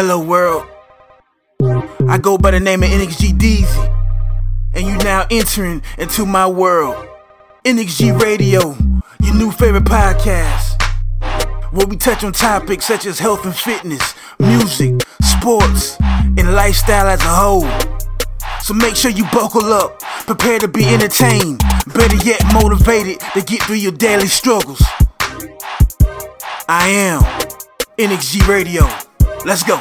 Hello world. I go by the name of NXG Deezy. And you now entering into my world. NXG Radio, your new favorite podcast. Where we touch on topics such as health and fitness, music, sports, and lifestyle as a whole. So make sure you buckle up, prepare to be entertained, better yet motivated to get through your daily struggles. I am NXG Radio. Let's go.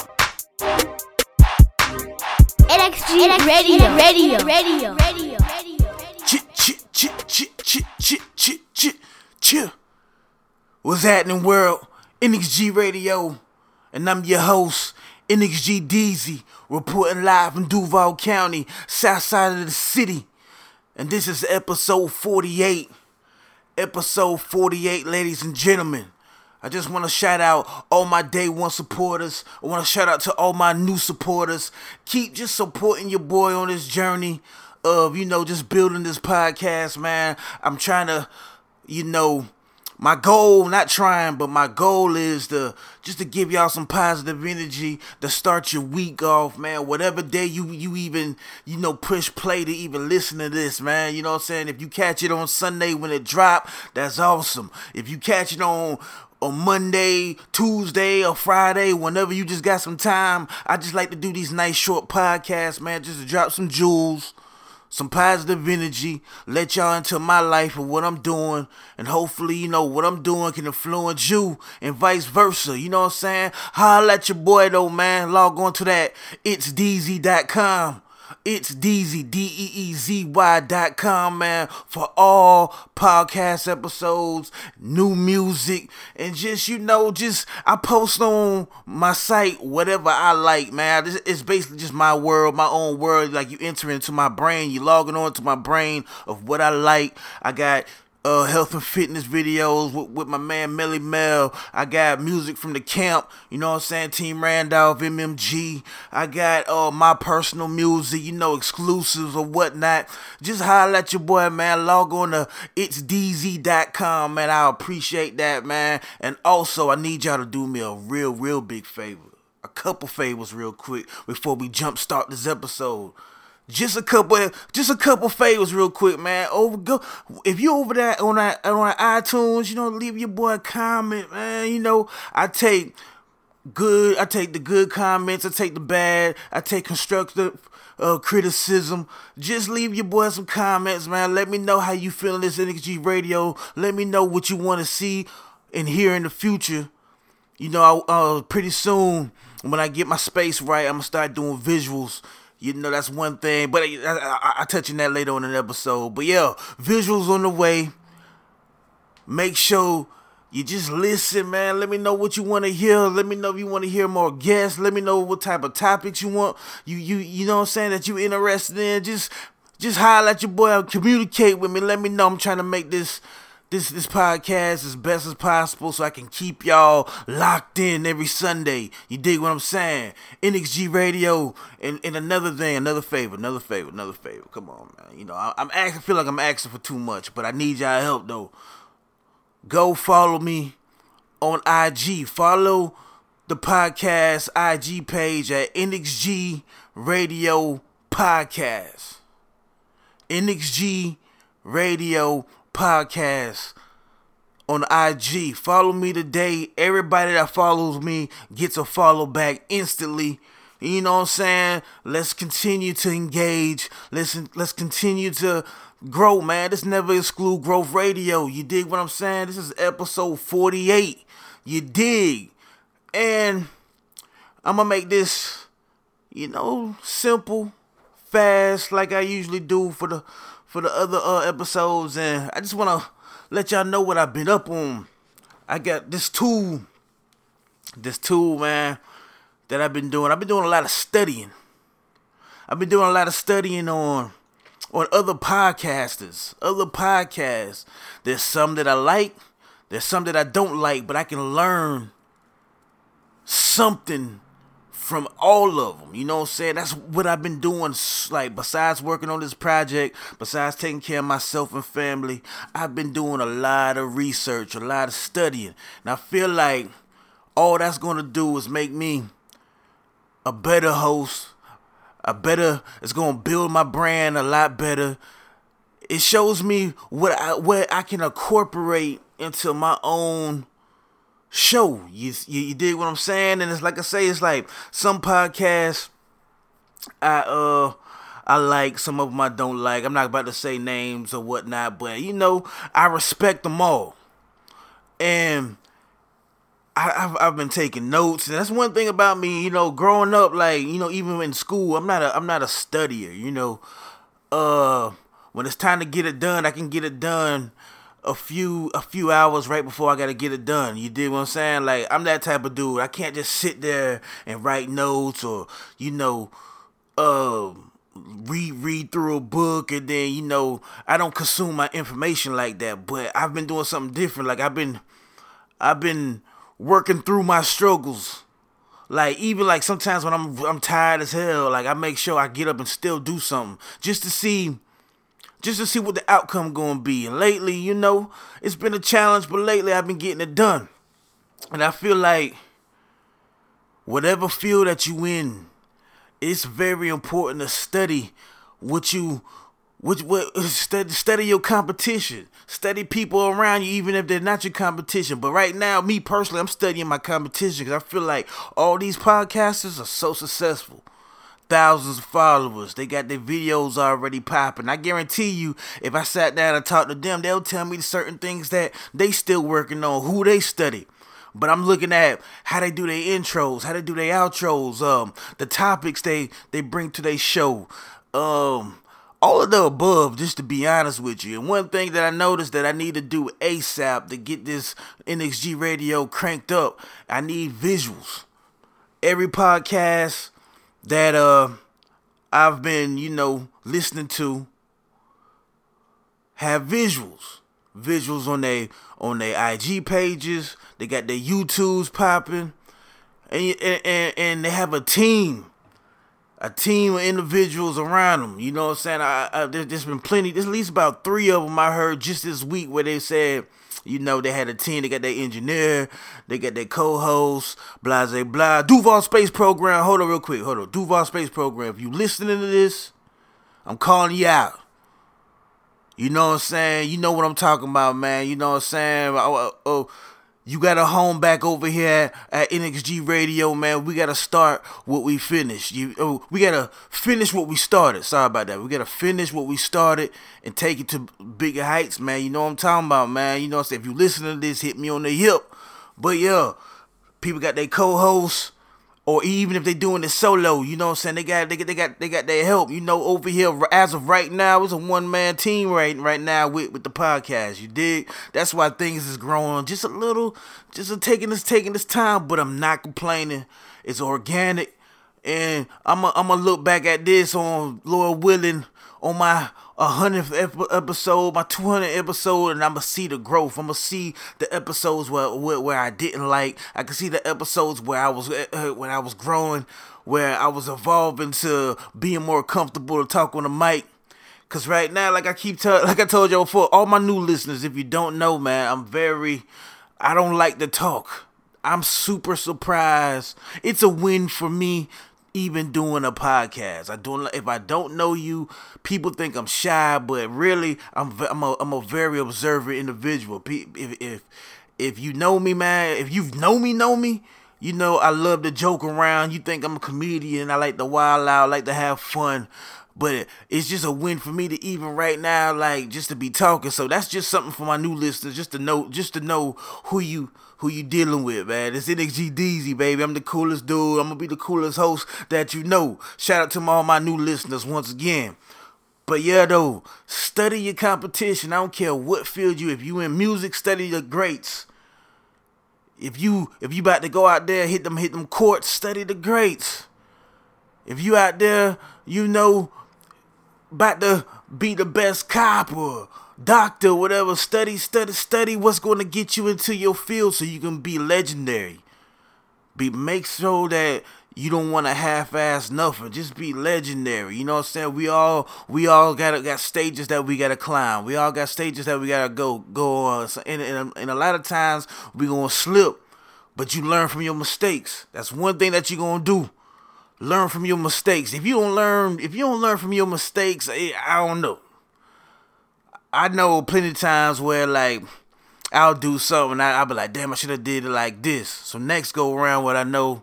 NXG, NXG Radio, Radio, Radio, Radio, Radio. Chit, chit, chit, chit, chit, chit, chit, chit, chit. What's happening, world? NXG Radio, and I'm your host, NXG Deezy, reporting live from Duval County, south side of the city. And this is episode 48. Episode 48, ladies and gentlemen. I just want to shout out all my day one supporters. I want to shout out to all my new supporters. Keep just supporting your boy on this journey of, you know, just building this podcast, man. I'm trying to, you know, my goal, not trying, but my goal is to just to give y'all some positive energy to start your week off, man. Whatever day you you even you know push play to even listen to this, man. You know what I'm saying? If you catch it on Sunday when it drop, that's awesome. If you catch it on on Monday, Tuesday, or Friday, whenever you just got some time, I just like to do these nice short podcasts, man, just to drop some jewels some positive energy, let y'all into my life and what I'm doing, and hopefully, you know, what I'm doing can influence you and vice versa. You know what I'm saying? Holla at your boy though, man. Log on to that it's Deezy.com. It's Deezy, D E E Z Y dot com, man, for all podcast episodes, new music, and just, you know, just I post on my site whatever I like, man. It's basically just my world, my own world. Like you enter into my brain, you logging on to my brain of what I like. I got uh, health and fitness videos with, with my man Melly Mel. I got music from the camp, you know what I'm saying? Team Randolph, MMG. I got uh, my personal music, you know, exclusives or whatnot. Just holler at your boy, man. Log on to itsdeezy.com, man. I appreciate that, man. And also, I need y'all to do me a real, real big favor. A couple favors, real quick, before we jump start this episode. Just a couple, just a couple favors, real quick, man. Over go if you over there on that on iTunes, you know, leave your boy a comment, man. You know, I take good, I take the good comments, I take the bad, I take constructive uh, criticism. Just leave your boy some comments, man. Let me know how you feeling this NXG radio. Let me know what you want to see and hear in the future. You know, I, uh, pretty soon when I get my space right, I'm gonna start doing visuals you know, that's one thing. But I, I, I touch on that later on in the episode. But yeah, visuals on the way. Make sure you just listen, man. Let me know what you want to hear. Let me know if you want to hear more guests. Let me know what type of topics you want. You you you know what I'm saying that you're interested in. Just just at your boy. Communicate with me. Let me know. I'm trying to make this this this podcast as best as possible so I can keep y'all locked in every Sunday. You dig what I'm saying? NXG Radio and, and another thing, another favor, another favor, another favor. Come on, man. You know, I, am asking, feel like I'm asking for too much, but I need y'all help though. Go follow me on IG. Follow the podcast IG page at NXG Radio Podcast. NXG Radio podcast on IG. Follow me today. Everybody that follows me gets a follow back instantly. You know what I'm saying? Let's continue to engage. Let's let's continue to grow, man. This never exclude growth radio. You dig what I'm saying? This is episode 48. You dig? And I'm gonna make this, you know, simple, fast, like I usually do for the for the other uh, episodes, and I just want to let y'all know what I've been up on. I got this tool, this tool, man, that I've been doing. I've been doing a lot of studying. I've been doing a lot of studying on on other podcasters, other podcasts. There's some that I like, there's some that I don't like, but I can learn something from all of them. You know what I'm saying? That's what I've been doing. Like, besides working on this project, besides taking care of myself and family, I've been doing a lot of research, a lot of studying. And I feel like all that's going to do is make me a better host, a better. It's gonna build my brand a lot better. It shows me what I what I can incorporate into my own show. You, you you dig what I'm saying? And it's like I say, it's like some podcasts I uh I like, some of them I don't like. I'm not about to say names or whatnot, but you know, I respect them all. And I, have I've been taking notes, and that's one thing about me. You know, growing up, like you know, even in school, I'm not a I'm not a studier. You know, uh, when it's time to get it done, I can get it done a few a few hours right before I gotta get it done. You dig what I'm saying? Like I'm that type of dude. I can't just sit there and write notes or you know, uh read read through a book and then you know I don't consume my information like that. But I've been doing something different. Like I've been I've been working through my struggles. Like even like sometimes when I'm I'm tired as hell, like I make sure I get up and still do something just to see just to see what the outcome to be. And lately, you know, it's been a challenge, but lately I've been getting it done. And I feel like whatever field that you in, it's very important to study what you what, what study, study your competition. Study people around you, even if they're not your competition. But right now, me personally, I'm studying my competition because I feel like all these podcasters are so successful. Thousands of followers. They got their videos already popping. I guarantee you, if I sat down and talked to them, they'll tell me certain things that they still working on, who they study. But I'm looking at how they do their intros, how they do their outros, um, the topics they they bring to their show, um, all of the above, just to be honest with you. And one thing that I noticed that I need to do ASAP to get this NXG radio cranked up, I need visuals. Every podcast that uh I've been, you know, listening to have visuals. Visuals on their on their IG pages, they got their YouTubes popping, and, and and they have a team, a team of individuals around them. You know what I'm saying? I, I, there's been plenty. There's at least about three of them I heard just this week where they said, you know, they had a team. They got their engineer, they got their co-host, blase blah. Duval Space Program. Hold on, real quick. Hold on. Duval Space Program. If you listening to this, I'm calling you out. You know what I'm saying? You know what I'm talking about, man. You know what I'm saying? Oh, oh, oh you got a home back over here at NXG Radio, man. We gotta start what we finished. You, oh, we gotta finish what we started. Sorry about that. We gotta finish what we started and take it to bigger heights, man. You know what I'm talking about, man. You know what I'm saying? If you listen to this, hit me on the hip. But yeah, people got their co-hosts or even if they're doing it solo, you know what I'm saying? They got they got they got they got their help. You know, over here as of right now, it's a one man team right right now with with the podcast. You dig? That's why things is growing just a little, just a taking this taking this time, but I'm not complaining. It's organic, and I'm a, I'm gonna look back at this on Lord willing on my hundredth episode, my two hundred episode, and I'ma see the growth. I'ma see the episodes where, where, where I didn't like. I can see the episodes where I was uh, when I was growing, where I was evolving to being more comfortable to talk on the mic. Cause right now, like I keep telling, like I told y'all before, all my new listeners, if you don't know, man, I'm very, I don't like to talk. I'm super surprised. It's a win for me even doing a podcast. I don't if I don't know you, people think I'm shy, but really I'm I'm a, I'm a very observant individual. If if if you know me, man, if you've know me, know me, you know I love to joke around. You think I'm a comedian. I like to wild out, I like to have fun. But it's just a win for me to even right now, like just to be talking. So that's just something for my new listeners, just to know, just to know who you who you dealing with, man. It's NXG Deezy, baby. I'm the coolest dude. I'm gonna be the coolest host that you know. Shout out to all my new listeners once again. But yeah, though, study your competition. I don't care what field you. If you in music, study the greats. If you if you about to go out there hit them hit them courts, study the greats. If you out there, you know, about to be the best cop or doctor, whatever, study, study, study what's going to get you into your field so you can be legendary. Be make sure that you don't want to half-ass nothing. Just be legendary. You know what I'm saying? We all we all got got stages that we gotta climb. We all got stages that we gotta go go on. And, and, and a lot of times we gonna slip, but you learn from your mistakes. That's one thing that you gonna do. learn from your mistakes. If you don't learn, if you don't learn from your mistakes, I, I don't know. I know plenty of times where like I'll do something, I, I'll be like, damn, I should have did it like this. So next go around, what I know,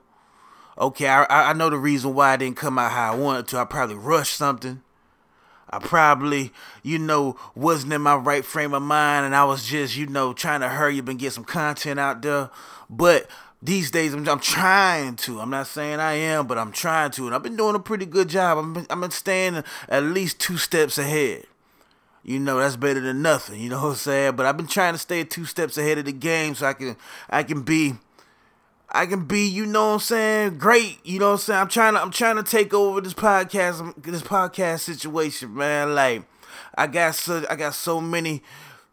okay, I, I know the reason why I didn't come out how I wanted to. I probably rushed something. I probably, you know, wasn't in my right frame of mind, and I was just, you know, trying to hurry up and get some content out there. But these days, I'm, I'm trying to. I'm not saying I am, but I'm trying to, and I've been doing a pretty good job. I've been, I've been staying at least two steps ahead. You know, that's better than nothing. You know what I'm saying? But I've been trying to stay two steps ahead of the game so I can, I can be I can be, you know what I'm saying, great. You know what I'm saying? I'm trying to I'm trying to take over this podcast this podcast situation, man. Like I got so I got so many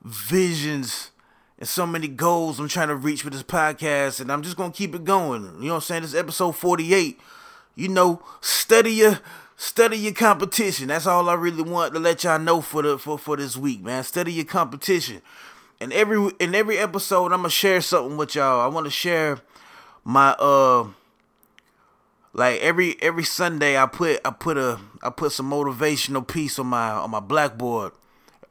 visions and so many goals I'm trying to reach with this podcast and I'm just to keep it going. You know what I'm saying? This episode 48. You know, study your study your competition. That's all I really want to let y'all know for the for, for this week, man. Study your competition. And every in every episode I'm to share something with y'all. I want to share my uh like every every Sunday I put I put a I put some motivational piece on my on my blackboard.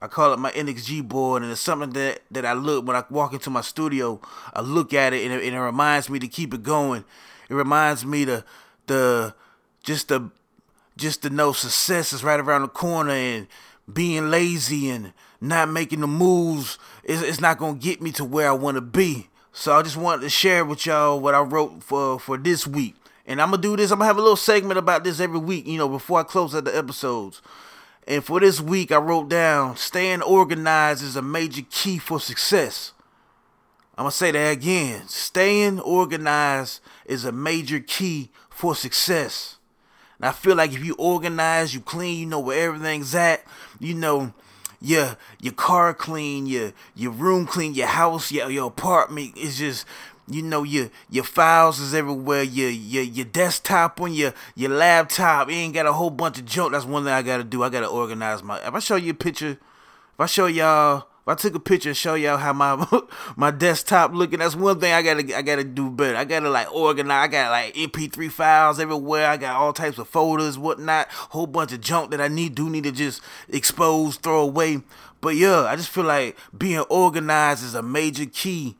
I call it my NXG board, and it's something that that I look when I walk into my studio. I look at it, and it, and it reminds me to keep it going. It reminds me to the just the just to know success is right around the corner, and being lazy and not making the moves is it's not gonna get me to where I want to be. So I just wanted to share with y'all what I wrote for for this week. And I'm gonna do this. I'm gonna have a little segment about this every week, you know, before I close out the episodes. And for this week, I wrote down staying organized is a major key for success. I'm gonna say that again. Staying organized is a major key for success. And I feel like if you organize, you clean, you know where everything's at, you know your your car clean, your your room clean, your house, your your apartment is just you know your your files is everywhere. Your your your desktop on your your laptop, you ain't got a whole bunch of junk. That's one thing I gotta do. I gotta organize my. If I show you a picture, if I show y'all I took a picture and show y'all how my my desktop looking, that's one thing I gotta I gotta do better. I gotta like organize. I got like MP3 files everywhere. I got all types of folders, whatnot, whole bunch of junk that I need do need to just expose, throw away. But yeah, I just feel like being organized is a major key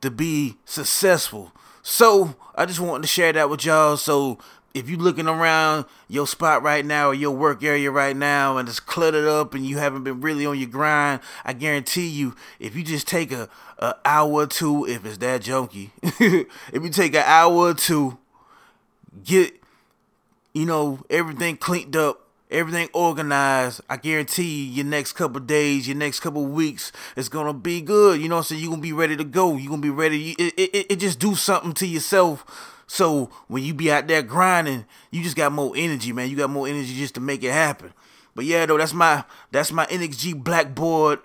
to be successful. So I just wanted to share that with y'all. So if you're looking around your spot right now or your work area right now and it's cluttered up and you haven't been really on your grind, I guarantee you, if you just take a, a hour or two, if it's that junky, if you take an hour or two, get you know everything cleaned up, everything organized, I guarantee you your next couple days, your next couple weeks, it's gonna be good. You know, so you're gonna be ready to go. You're gonna be ready. It, it, it just do something to yourself so when you be out there grinding, you just got more energy, man. You got more energy just to make it happen. But yeah, though, that's my that's my NXG Blackboard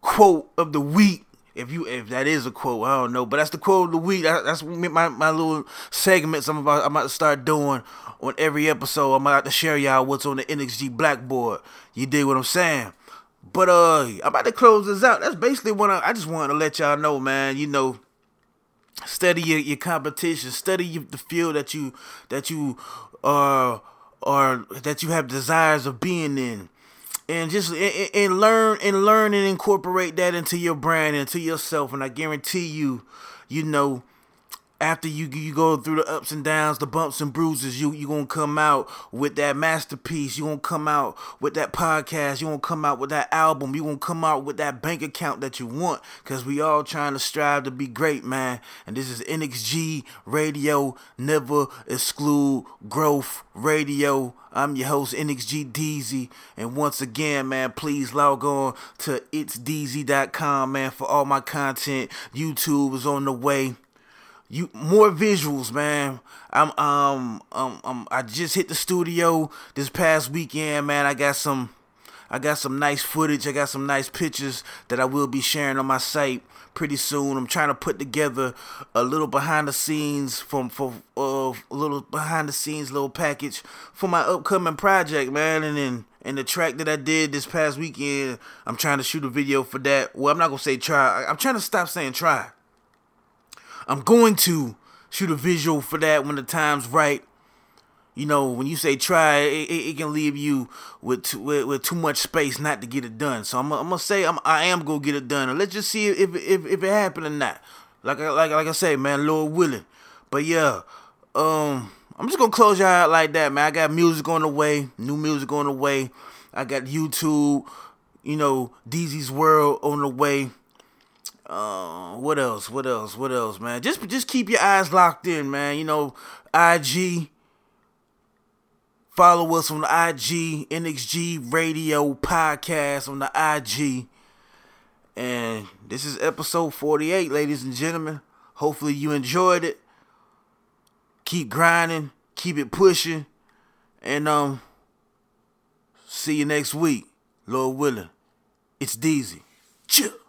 quote of the week. If you if that is a quote, I don't know, but that's the quote of the week. that's my my little segments I'm about I'm about to start doing on every episode. I'm about to share y'all what's on the NXG Blackboard. You dig what I'm saying? But uh, I'm about to close this out. That's basically what I, I just wanted to let y'all know, man. You know study your, your competition. Study the field that you that you are uh, or that you have desires of being in. And just and, and learn and learn and incorporate that into your brand into yourself. And i guarantee you you know after you you go through the ups and downs, the bumps and bruises, you you gonna come out with that masterpiece. You gonna come out with that podcast. You gonna come out with that album. You gonna come out with that bank account that you want. Cause we all trying to strive to be great, man. And this is NXG Radio. Never exclude growth radio. I'm your host NXG Deezy, and once again, man, please log on to itsdeezy.com, man, for all my content. YouTube is on the way you more visuals, man. I'm um um um I just hit the studio this past weekend, man. I got some I got some nice footage. I got some nice pictures that I will be sharing on my site pretty soon. I'm trying to put together a little behind the scenes from for uh, a little behind the scenes little package for my upcoming project, man. And then and the track that I did this past weekend, I'm trying to shoot a video for that. Well, I'm not gonna say try. I'm trying to stop saying try. I'm going to shoot a visual for that when the time's right. you know, when you say try, it, it, can leave you with, too, with with too much space not to get it done. So I'm, I'm gonna say I'm, I am gonna get it done, and let's just see if if if it happened or not. Like like like I say, man, Lord willing. But yeah, um, I'm just gonna close y'all out like that, man. I got music on the way, new music on the way. I got YouTube, you know, Deezy's World on the way. Uh, what else? What else? What else, man? Just just keep your eyes locked in, man. You know, IG. Follow us on the IG, NXG Radio Podcast on the IG. And this is episode 48, ladies and gentlemen. Hopefully you enjoyed it. Keep grinding, keep it pushing, and um see you next week. Lord willing. It's Deezy. Chill.